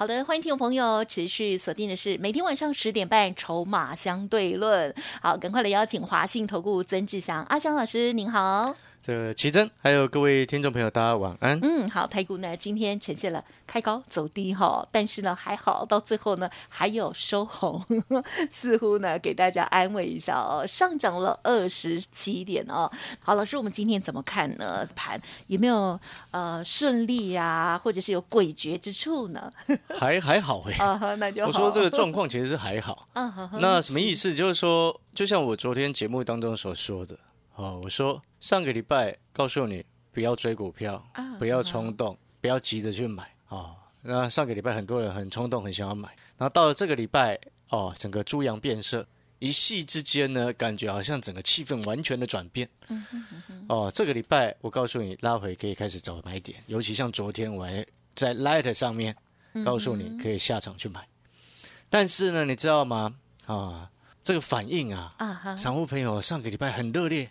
好的，欢迎听众朋友持续锁定的是每天晚上十点半《筹码相对论》。好，赶快来邀请华信投顾曾志祥阿祥老师，您好。这个奇珍，还有各位听众朋友，大家晚安。嗯，好，台股呢今天呈现了开高走低哈，但是呢还好，到最后呢还有收红，似乎呢给大家安慰一下哦，上涨了二十七点哦。好，老师，我们今天怎么看呢？盘有没有呃顺利呀，或者是有诡谲之处呢？还 还好哎，啊，那就好我说这个状况其实是还好。嗯哼哼那什么意思？就是说，就像我昨天节目当中所说的哦，我说上个礼拜告诉你不要追股票啊，不要冲动，不要急着去买哦。那上个礼拜很多人很冲动，很想要买，然后到了这个礼拜哦，整个猪羊变色，一夕之间呢，感觉好像整个气氛完全的转变。嗯哦，这个礼拜我告诉你，拉回可以开始找买点，尤其像昨天我还在 Light 上面告诉你可以下场去买。但是呢，你知道吗？啊，这个反应啊，散户朋友上个礼拜很热烈，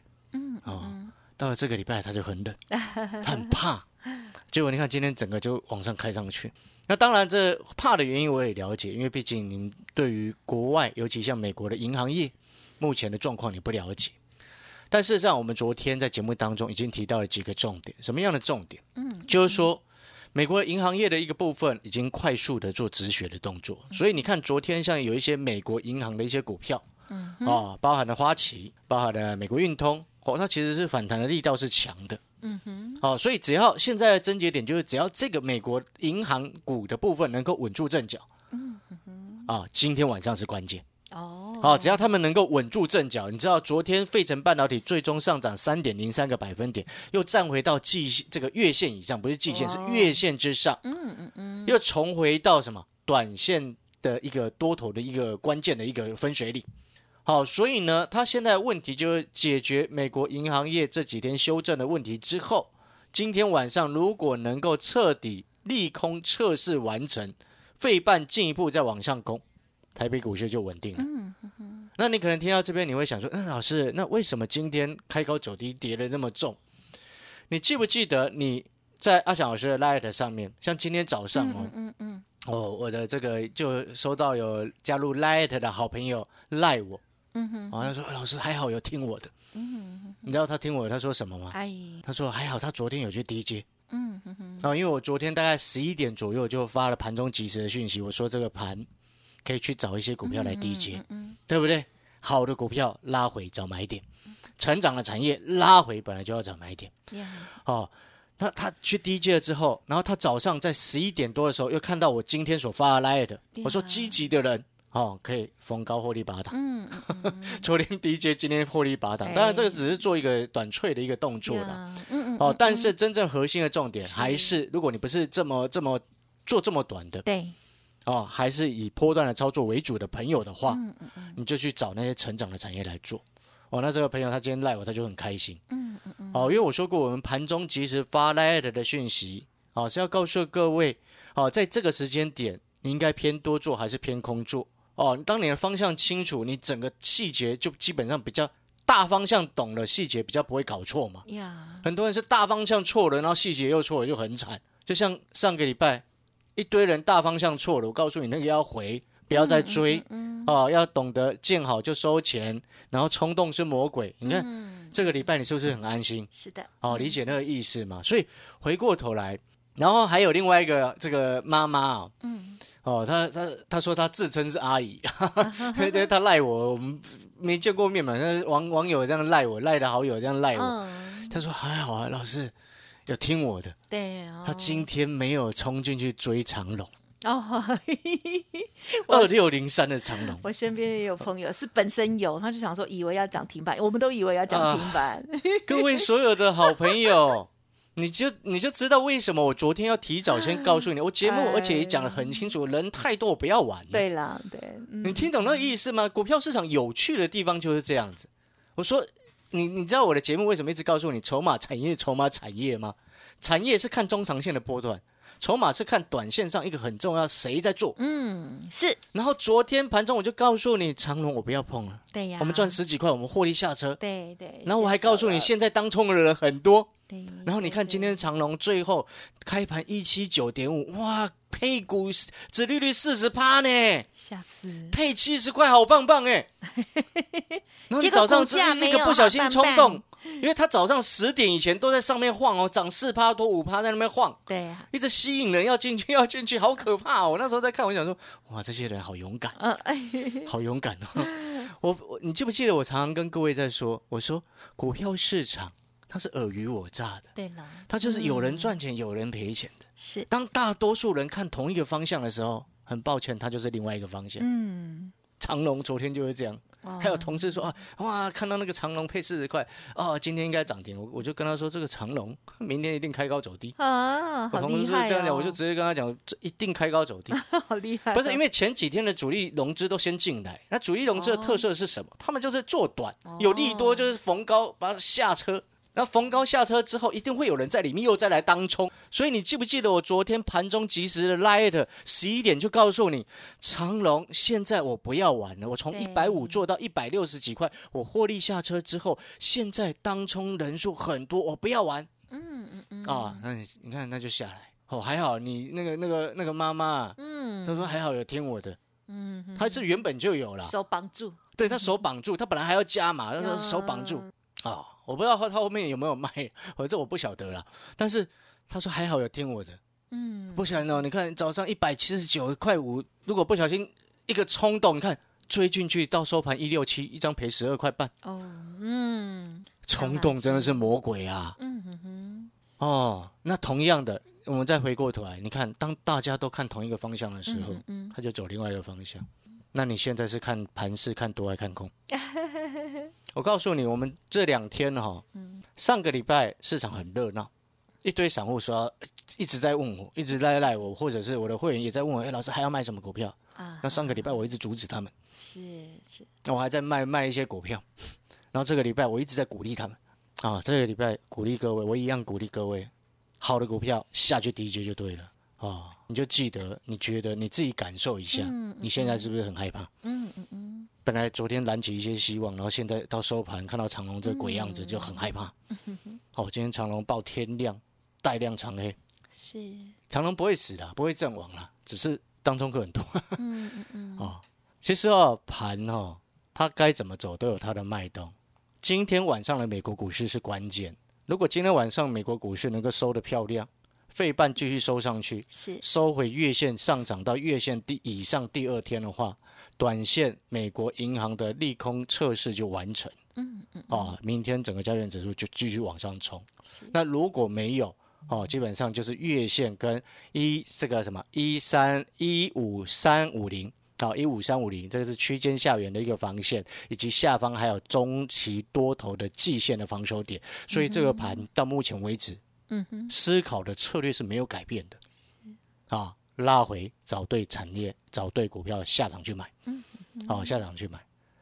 嗯，哦，到了这个礼拜他就很冷，他很怕。结果你看今天整个就往上开上去。那当然，这怕的原因我也了解，因为毕竟您对于国外，尤其像美国的银行业目前的状况你不了解。但事实上，我们昨天在节目当中已经提到了几个重点，什么样的重点？嗯，就是说。美国银行业的一个部分已经快速的做止血的动作，所以你看昨天像有一些美国银行的一些股票，嗯，哦，包含了花旗，包含了美国运通，哦，它其实是反弹的力道是强的，嗯哼，哦，所以只要现在的症结点就是只要这个美国银行股的部分能够稳住阵脚，嗯哼，啊，今天晚上是关键。哦，好，只要他们能够稳住阵脚，你知道昨天费城半导体最终上涨三点零三个百分点，又站回到季这个月线以上，不是季线，是月线之上。嗯嗯嗯，又重回到什么短线的一个多头的一个关键的一个分水岭。好，所以呢，他现在问题就是解决美国银行业这几天修正的问题之后，今天晚上如果能够彻底利空测试完成，费半进一步再往上攻。台北股市就稳定了。嗯那你可能听到这边，你会想说，嗯，老师，那为什么今天开高走低，跌的那么重？你记不记得你在阿翔老师的 Light 上面，像今天早上哦，嗯嗯，哦，我的这个就收到有加入 Light 的好朋友赖我，嗯哼，好像说老师还好有听我的，嗯哼你知道他听我他说什么吗？哎，他说还好他昨天有去 DJ，嗯哼哼，哦，因为我昨天大概十一点左右就发了盘中即时的讯息，我说这个盘。可以去找一些股票来低接，对不对？好的股票拉回找买点，成长的产业拉回本来就要找买点。哦，他他去低接了之后，然后他早上在十一点多的时候又看到我今天所发的 l i 的，我说积极的人哦可以逢高获利拔档。嗯，昨天低接，今天获利拔档，当然这个只是做一个短脆的一个动作了。嗯嗯。哦，但是真正核心的重点还是，如果你不是这么这么做这么短的，对。哦，还是以波段的操作为主的朋友的话，嗯嗯嗯，你就去找那些成长的产业来做。哦，那这个朋友他今天赖我，他就很开心。嗯嗯嗯。哦，因为我说过，我们盘中及时发 light 的讯息，哦是要告诉各位，哦在这个时间点，你应该偏多做还是偏空做？哦，当你的方向清楚，你整个细节就基本上比较大方向懂了，细节比较不会搞错嘛。呀，很多人是大方向错了，然后细节又错了，就很惨。就像上个礼拜。一堆人大方向错了，我告诉你，那个要回，不要再追，哦，要懂得见好就收钱，然后冲动是魔鬼。你看这个礼拜你是不是很安心？是的，哦，理解那个意思嘛。所以回过头来，然后还有另外一个这个妈妈啊，嗯，哦，他他他说他自称是阿姨，对对，他赖我，我们没见过面嘛，那网网友这样赖我，赖的好友这样赖我，他说还好啊，老师。要听我的，对，他今天没有冲进去追长龙哦，二六零三的长龙。我身边也有朋友是本身有，他就想说以为要涨停板，我们都以为要涨停板。各位所有的好朋友，你就你就知道为什么我昨天要提早先告诉你，我节目而且也讲的很清楚，人太多我不要玩。对啦，对，你听懂那个意思吗？股票市场有趣的地方就是这样子。我说。你你知道我的节目为什么一直告诉你筹码产业、筹码产业吗？产业是看中长线的波段，筹码是看短线上一个很重要谁在做。嗯，是然后昨天盘中我就告诉你，长隆我不要碰了，对呀，我们赚十几块，我们获利下车。对对，然后我还告诉你，现在当冲的人很多。对，然后你看今天长隆最后开盘一七九点五，哇，配股殖利率四十趴呢，吓死，配七十块，好棒棒哎！然后你早上结果股价一个不小心冲动，因为他早上十点以前都在上面晃哦，涨四趴多五趴在那边晃，对呀，一直吸引人要进去要进去，好可怕哦！我那时候在看，我想说，哇，这些人好勇敢，嗯，哎，好勇敢哦！我我你记不记得我常常跟各位在说，我说股票市场它是尔虞我诈的，对了，它就是有人嗯赚钱，有人赔钱的。是，当大多数人看同一个方向的时候，很抱歉，它就是另外一个方向。嗯，长隆昨天就是这样，哦还有同事说啊，哇，看到那个长隆配四十块，哦，今天应该涨停。我我就跟他说，这个长隆 明天一定开高走低。啊，好我同事这样讲，哦我就直接跟他讲，这一定开高走低。好厉害哦，不是因为前几天的主力融资都先进来，那主力融资的特色是什么？他们就是做短，有利多就是逢高把它下车。然后逢高下车之后，一定会有人在里面又再来当冲，所以你记不记得我昨天盘中及时的 light 十一点就告诉你，长隆现在我不要玩了，我从一百五做到一百六十几块，我获利下车之后，现在当冲人数很多，我不要玩。嗯嗯嗯，啊，那你你看那就下来。哦，还好你那个那个那个妈妈，嗯，她说还好有听我的，嗯，嗯她是原本就有了，手绑住，对她手绑住，她本来还要加码，她说手绑住。啊，我不知道她她后面有没有卖，反正我不晓得啦，但是他说还好有听我的，嗯，不然哦，你看早上一百七十九块五，如果不小心一个冲动，你看追进去到收盘一六七，一张赔十二块半，哦，嗯，冲动真的是魔鬼啊！嗯哼哼，哦，那同样的，我们再回过头来，你看，当大家都看同一个方向的时候，嗯嗯，他就走另外一个方向。那你现在是看盘势，看多还看空？我告诉你，我们这两天哈、上个礼拜市场很热闹，一堆散户说一直在问我，一直在赖我，或者是我的会员也在问我，哎，老师还要卖什么股票？啊，那上个礼拜我一直阻止他们，是是，那我还在卖卖一些股票，然后这个礼拜我一直在鼓励他们。啊，这个礼拜鼓励各位，我一样鼓励各位，好的股票下去低接就对了。啊，你就记得，你觉得你自己感受一下，你现在是不是很害怕？嗯嗯嗯，本来昨天燃起一些希望，然后现在到收盘看到长隆这鬼样子就很害怕。哦，今天长隆报天亮，带量长黑，是，长隆不会死的，不会阵亡了，只是当中客很多。嗯嗯嗯，哦，其实哦，盘哦，它该怎么走都有它的脉动。今天晚上的美国股市是关键，如果今天晚上美国股市能够收的漂亮，费半继续收上去，是，收回月线上涨到月线第以上第二天的话，短线美国银行的利空测试就完成。嗯嗯，哦，明天整个交易指数就继续往上冲。是，那如果没有哦，基本上就是月线跟一这个什么一三一五三五零。到，一五三五零，这个是区间下缘的一个防线，以及下方还有中期多头的季线的防守点，所以这个盘到目前为止，嗯哼，思考的策略是没有改变的。啊，拉回找对产业，找对股票下场去买。嗯好、下场去买。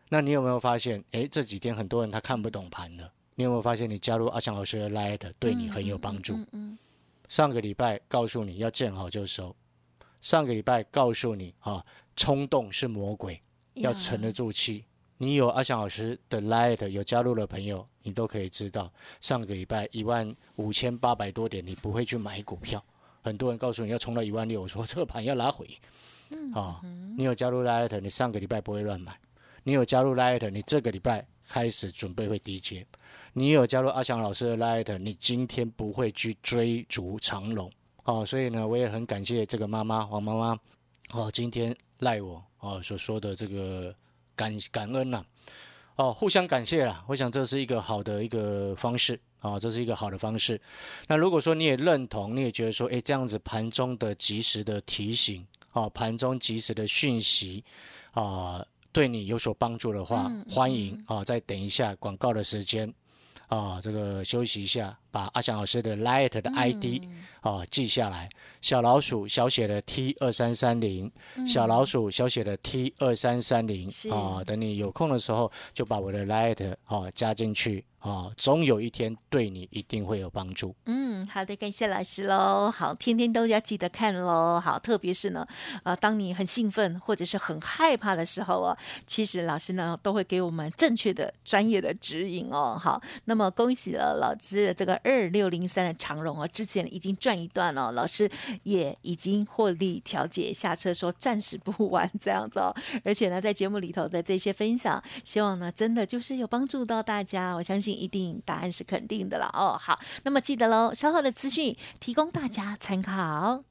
那你有没有发现？诶，这几天很多人他看不懂盘了。你有没有发现？你加入阿强老师的 Light 对你很有帮助。嗯嗯，上个礼拜告诉你要见好就收，上个礼拜告诉你啊，冲动是魔鬼，要沉得住气。你有阿翔老师的 Light 有加入的朋友，你都可以知道，上个礼拜一万五千八百多点，你不会去买股票。很多人告诉你要冲到一万六，我说 这个盘要拉回。啊、你有加入 Light，你上个礼拜不会乱买。你有加入 Light，你这个礼拜开始准备会低接。你有加入阿翔老师的 Light，你今天不会去追逐长龙。哦，所以呢，我也很感谢这个妈妈黄妈妈，哦，今天赖我哦所说的这个感感恩呐、哦，互相感谢啦，我想这是一个好的一个方式啊、哦，这是一个好的方式。那如果说你也认同，你也觉得说，诶，这样子盘中的及时的提醒，哦，盘中及时的讯息啊、对你有所帮助的话，欢迎啊、再等一下广告的时间啊、这个休息一下，把把阿翔老师的 Light 的 ID 哦记下来，小老鼠小写的 T 二三三零，小老鼠小写的 T 二三三零是啊，等你有空的时候就把我的 Light 哦加进去啊，总有一天对你一定会有帮助。嗯，好的，感谢老师喽。好，天天都要记得看喽。好，特别是呢，呃，当你很兴奋或者是很害怕的时候哦，其实老师呢都会给我们正确的、专业的指引哦。好，那么恭喜了老师的这个二六零三的长荣哦，之前已经赚一段了，老师也已经获利调节下车，说暂时不玩这样子哦。而且呢，在节目里头的这些分享，希望呢真的就是有帮助到大家，我相信一定答案是肯定的了哦。好，那么记得喽，稍后的资讯提供大家参考。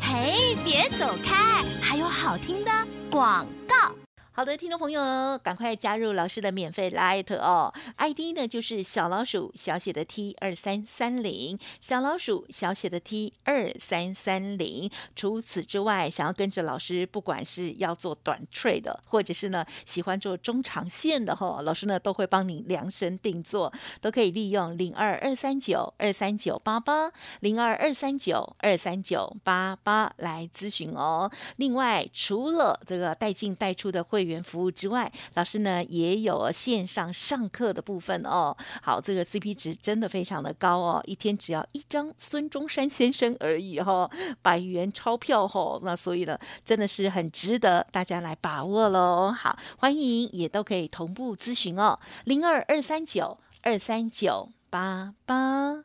嘿，别走开，还有好听的广告。好的，听众朋友，赶快加入老师的免费 Light 哦，ID 呢就是小老鼠小写的 T 二三三零，小老鼠小写的 T 二三三零。除此之外，想要跟着老师，不管是要做短 trade 的，或者是呢喜欢做中长线的哈，老师呢都会帮你量身定做，都可以利用零二二三九二三九八八零二二三九二三九八八来咨询哦。另外，除了这个带进带出的会员服务之外，老师呢也有线上上课的部分哦。好，这个 CP 值真的非常的高哦，一天只要一张孙中山先生而已、哦，百元钞票哈、那所以呢，真的是很值得大家来把握喽。好，欢迎也都可以同步咨询哦，零二二三九二三九八八。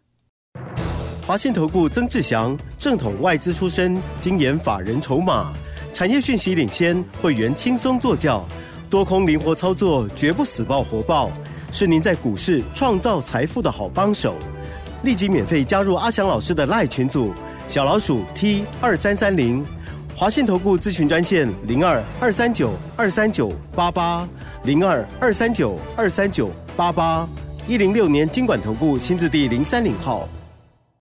华信投顾曾志祥，正统外资出身，精研法人筹码，产业讯息领先，会员轻松做教，多空灵活操作，绝不死爆活爆，是您在股市创造财富的好帮手。立即免费加入阿翔老师的赖群组，小老鼠 T 二三三零，华信投顾咨询专线零二二三九二三九八八零二二三九二三九八八，一零六年经管投顾新字第零三零号。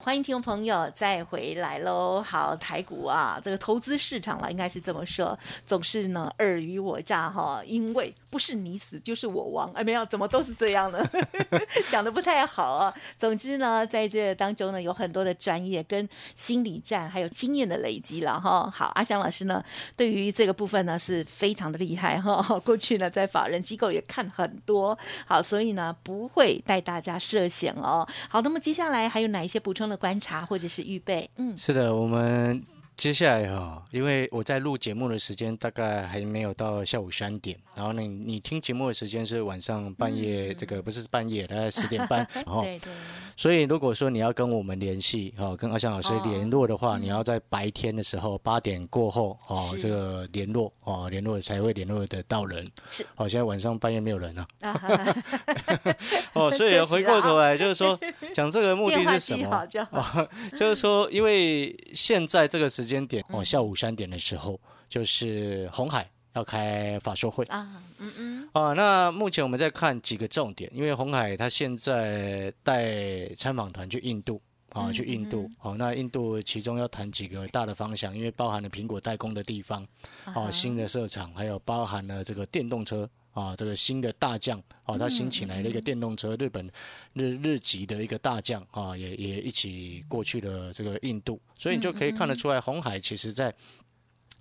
欢迎听众朋友再回来喽！好，台股啊，这个投资市场了，应该是这么说，总是呢尔虞我诈哈，因为不是你死就是我亡，哎，没有，怎么都是这样呢？讲的不太好啊。总之呢，在这当中呢，有很多的专业跟心理战，还有经验的累积了哈。好，阿翔老师呢，对于这个部分呢是非常的厉害哈。过去呢，在法人机构也看很多，好，所以呢不会带大家涉险哦。好，那么接下来还有哪一些补充的观察或者是预备？嗯，是的，我们接下来哈、因为我在录节目的时间大概还没有到下午三点，然后呢，你听节目的时间是晚上半夜，这个不是半夜，大概十点半，然 后，对对，所以如果说你要跟我们联系，哦，跟阿香老师哦联络的话，你要在白天的时候八点过后，哦，这个联络，哦，联络才会联络得到人。是。哦，现在晚上半夜没有人了，哦，所以 回过头来就是说，讲这个目的是什么？哦，就是说，因为现在这个时间点，哦，下午三点的时候，就是红海要开法说会啊，嗯嗯，啊。那目前我们在看几个重点，因为红海他现在带参访团去印度。啊，去印度，好、那印度其中要谈几个大的方向，因为包含了苹果代工的地方，哦，啊哈新的设厂，还有包含了这个电动车啊，这个新的大将啊，他新请来了一个电动车，日本日日籍的一个大将啊，也也一起过去了这个印度，所以你就可以看得出来，红海其实在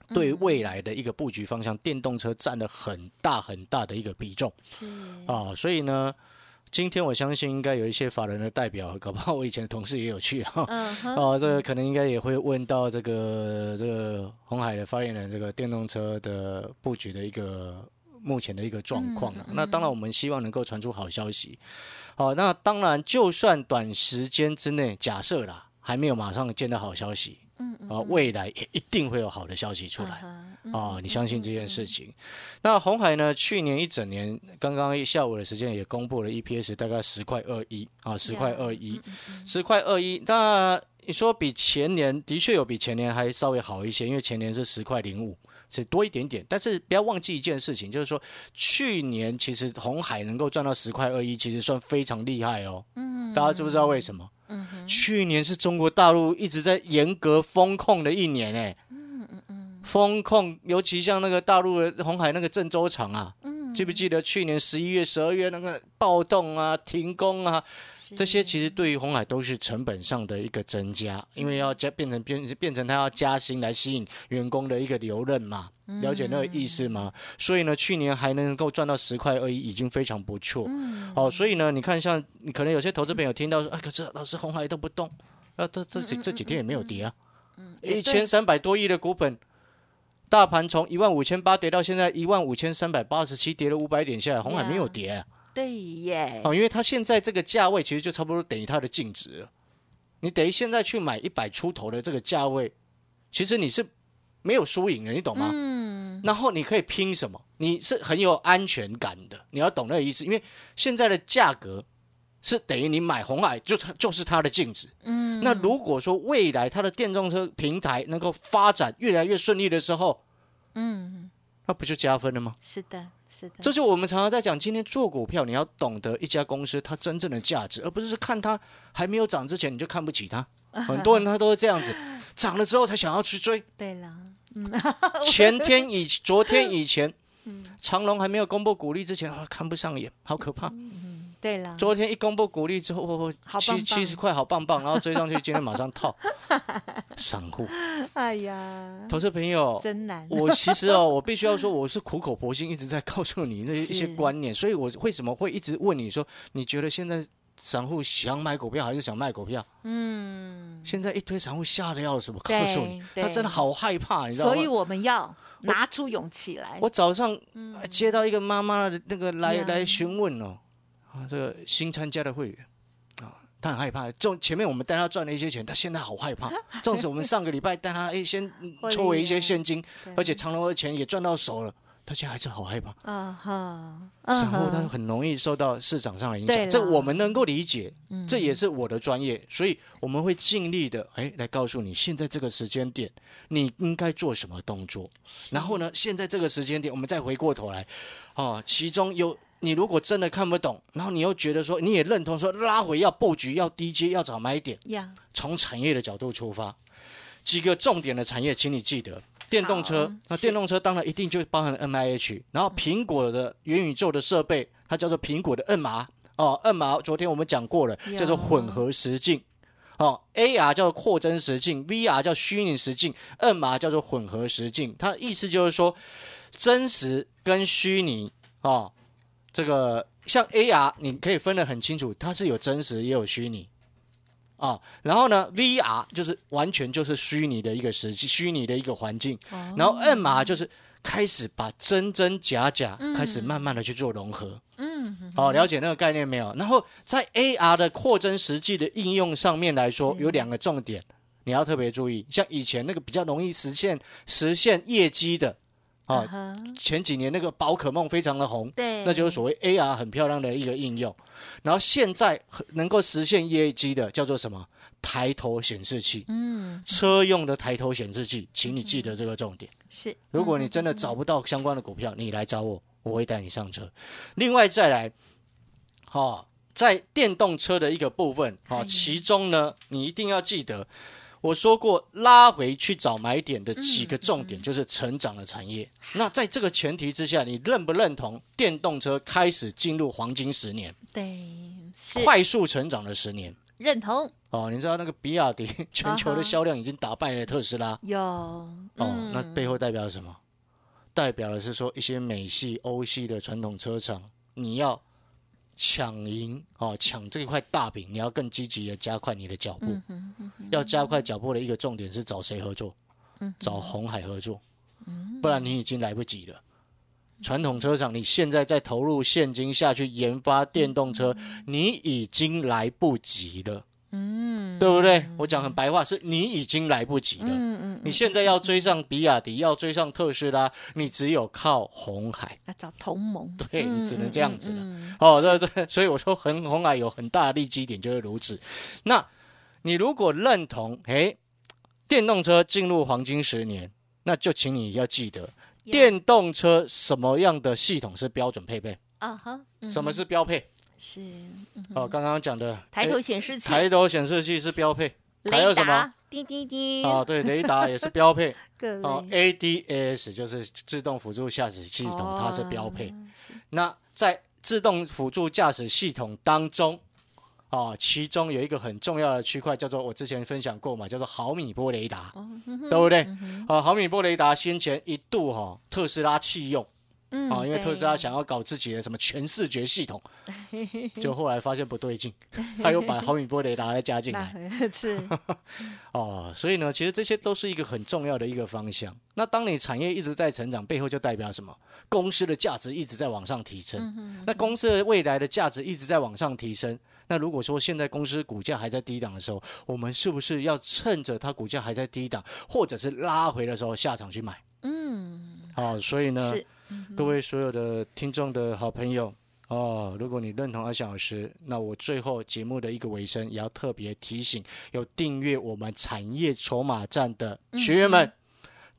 对未来的一个布局方向，电动车占了很大很大的一个比重是啊，所以呢。今天我相信应该有一些法人的代表，搞不好我以前的同事也有去哈。嗯哼，哦，这个可能应该也会问到这个这个红海的发言人，这个电动车的布局的一个目前的一个状况了。那当然，我们希望能够传出好消息。好、那当然，就算短时间之内，假设啦，还没有马上见到好消息，嗯嗯啊、未来也一定会有好的消息出来。啊、你相信这件事情？那红海呢？去年一整年，刚刚下午的时间也公布了 EPS 大概十块二一啊，十块二一，十块二一。那你说比前年的确有比前年还稍微好一些，因为前年是十块零五，只多一点点。但是不要忘记一件事情，就是说去年其实红海能够赚到十块二一，其实算非常厉害哦。嗯大家知不知道为什么？嗯，去年是中国大陆一直在严格风控的一年哎，嗯嗯嗯风控，尤其像那个大陆的红海那个郑州厂啊，嗯记不记得去年十一月、十二月那个暴动啊、停工啊，这些其实对于红海都是成本上的一个增加，因为要加变成变变成他要加薪来吸引员工的一个留任嘛，了解那个意思吗？所以呢，去年还能够赚到十块而已，已经非常不错。哦，所以呢，你看像你可能有些投资朋友听到说，哎，可是老师红海都不动，啊，这这几这几天也没有跌啊，一千三百多亿的股本。大盘从一万五千八跌到现在一万五千三百八十七，跌了五百点下来，红海没有跌、啊。对耶，哦，因为它现在这个价位其实就差不多等于它的净值了。你等于现在去买一百出头的这个价位，其实你是没有输赢的，你懂吗？嗯，然后你可以拼什么？你是很有安全感的，你要懂那个意思。因为现在的价格是等于你买红海就它就是它的镜子。嗯，那如果说未来它的电动车平台能够发展越来越顺利的时候，嗯，那不就加分了吗？是的，是的，这就我们常常在讲，今天做股票，你要懂得一家公司它真正的价值，而不是看它还没有涨之前你就看不起它。很多人他都是这样子，涨了之后才想要去追。对了，嗯前天以昨天以前，长隆还没有公布股利之前，啊看不上眼，好可怕。对了，昨天一公布股利之后，哦七七十块好棒棒，然后追上去，今天马上套。散户。哎呀，投资朋友，真难，我其实哦，我必须要说，我是苦口婆心一直在告诉你那一些是观念，所以我为什么会一直问你说，你觉得现在散户想买股票还是想卖股票？嗯，现在一堆散户吓得要死，我告诉你，他真的好害怕，你知道吗？所以我们要拿出勇气来，我早上呃接到一个妈妈的那个来来询问哦，啊，这个新参加的会员啊，他很害怕。就前面我们带他赚了一些钱，他现在好害怕。纵使我们上个礼拜带他哎先抽回一些现金，而且长隆的钱也赚到手了，他现在还是好害怕。啊哈，散户他很容易受到市场上的影响，这我们能够理解，嗯这也是我的专业，所以我们会尽力的哎来告诉你，现在这个时间点你应该做什么动作。然后呢，现在这个时间点，我们再回过头来，哦，其中有你如果真的看不懂，然后你又觉得说你也认同说拉回要布局要低阶要找买点，呀，从产业的角度出发，几个重点的产业，请你记得。电动车那电动车当然一定就包含了 M I H，然后苹果的元宇宙的设备，它叫做苹果的 N R 哦，N R 昨天我们讲过了，叫做混合实境。哦，A R 叫做扩增实境，V R 叫虚拟实境，N R 叫做混合实境。它的意思就是说，真实跟虚拟哦，这个像 A R 你可以分得很清楚，它是有真实也有虚拟。啊，然后呢，VR 就是完全就是虚拟的一个实际，虚拟的一个环境，然后 MR 就是开始把真真假假开始慢慢的去做融合。嗯，好、了解那个概念没有？然后在 AR 的扩增实际的应用上面来说，有两个重点，你要特别注意。像以前那个比较容易实现实现业绩的，啊、前几年那个宝可梦非常的红，对，那就是所谓 AR 很漂亮的一个应用。然后现在能够实现业绩的叫做什么？抬头显示器，嗯，车用的抬头显示器，请你记得这个重点。是，如果你真的找不到相关的股票，你来找我，我会带你上车。另外再来，好、在电动车的一个部分，好、哎其中呢，你一定要记得，我说过拉回去找买点的几个重点，就是成长的产业。那在这个前提之下，你认不认同电动车开始进入黄金十年，对，是快速成长的十年？认同，哦，你知道那个比亚迪全球的销量已经打败了特斯拉。有，哦，嗯那背后代表什么？代表的是说一些美系、欧系的传统车厂，你要抢赢哦，抢这块大饼，你要更积极的加快你的脚步。要加快脚步的一个重点是找谁合作？找红海合作，不然你已经来不及了。传统车厂，你现在在投入现金下去研发电动车，你已经来不及了。嗯，对不对？我讲很白话，是你已经来不及了。嗯嗯，你现在要追上比亚迪，要追上特斯拉，你只有靠红海，那找同盟，对你只能这样子了。哦，对对，所以我说很红海有很大的利基点就是如此。那你如果认同，诶，电动车进入黄金十年，那就请你要记得，呀电动车什么样的系统是标准配备？啊哈，嗯什么是标配？是哦，刚刚讲的抬头显示器、抬头显示器是标配，还有雷什么达？滴滴滴，啊，对，雷达也是标配 哦，ADAS 就是自动辅助驾驶系统，它是标配。那在自动辅助驾驶系统当中，哦，其中有一个很重要的区块叫做我之前分享过嘛，叫做毫米波雷达，对不对？啊，毫米波雷达先前一度哈、特斯拉弃用。嗯啊，因为特斯拉想要搞自己的什么全视觉系统，就后来发现不对劲，他又把毫米波雷达再加进来。哦，所以呢，其实这些都是一个很重要的一个方向。那当你产业一直在成长，背后就代表什么？公司的价值一直在往上提升。那公司的未来的价值一直在往上提升。那如果说现在公司股价还在低档的时候，我们是不是要趁着它股价还在低档，或者是拉回的时候下场去买？嗯好、所以呢，是各位所有的听众的好朋友哦，如果你认同阿翔老师，那我最后节目的一个尾声，也要特别提醒有订阅我们产业筹码站的学员们，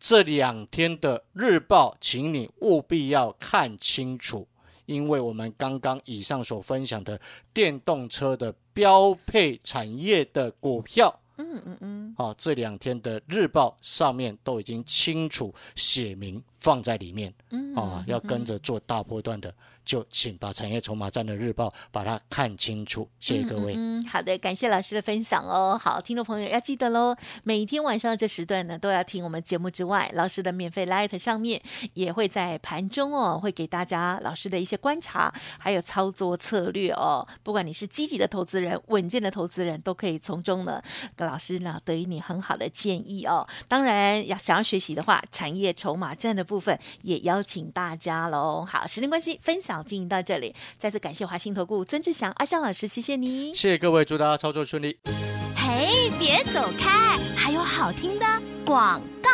这两天的日报，请你务必要看清楚，因为我们刚刚以上所分享的电动车的标配产业的股票。嗯嗯嗯，啊，这两天的日报上面都已经清楚写明放在里面，嗯啊，要跟着做大波段的，就请把产业筹码站的日报把它看清楚。谢谢各位。嗯，好的，感谢老师的分享哦。好，听众朋友要记得喽，每天晚上这时段呢，都要听我们节目之外，老师的免费 Light 上面也会在盘中哦，会给大家老师的一些观察，还有操作策略哦。不管你是积极的投资人、稳健的投资人，都可以从中呢，跟老师呢得以你很好的建议哦。当然，要想要学习的话，产业筹码站的部分也邀请大家喽。好，时间关系，分享进行到这里，再次感谢华兴投顾曾志祥阿香老师，谢谢你。谢谢各位，祝大家操作顺利。嘿，别走开，还有好听的广告。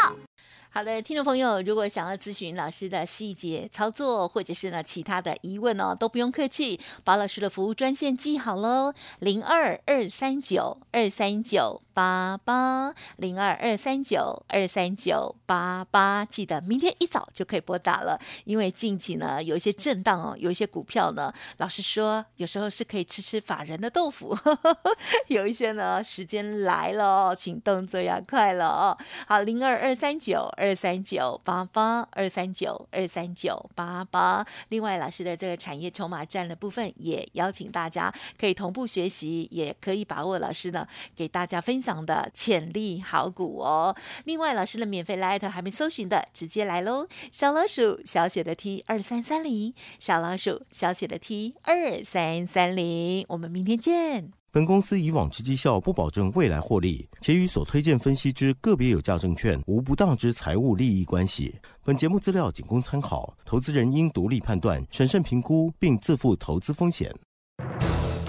好的，听众朋友，如果想要咨询老师的细节操作，或者是呢其他的疑问哦，都不用客气，把老师的服务专线记好喽，零二二三九二三九八八，零二二三九二三九八八，记得明天一早就可以拨打了，因为近期呢有一些震荡哦，有一些股票呢，老实说，有时候是可以吃吃法人的豆腐，有一些呢时间来了哦，请动作要快了哦。好，零二二三九二三九八八二三九二三九八八。另外，老师的这个产业筹码战的部分，也邀请大家可以同步学习，也可以把握老师呢给大家分享的潜力好股哦。另外，老师的免费 Light 还没搜寻的，直接来喽！小老鼠小写的 T 二三三零，小老鼠小写的 T 二三三零，我们明天见。本公司以往之绩效不保证未来获利，且与所推荐分析之个别有价证券无不当之财务利益关系。本节目资料仅供参考，投资人应独立判断、审慎评估，并自负投资风险。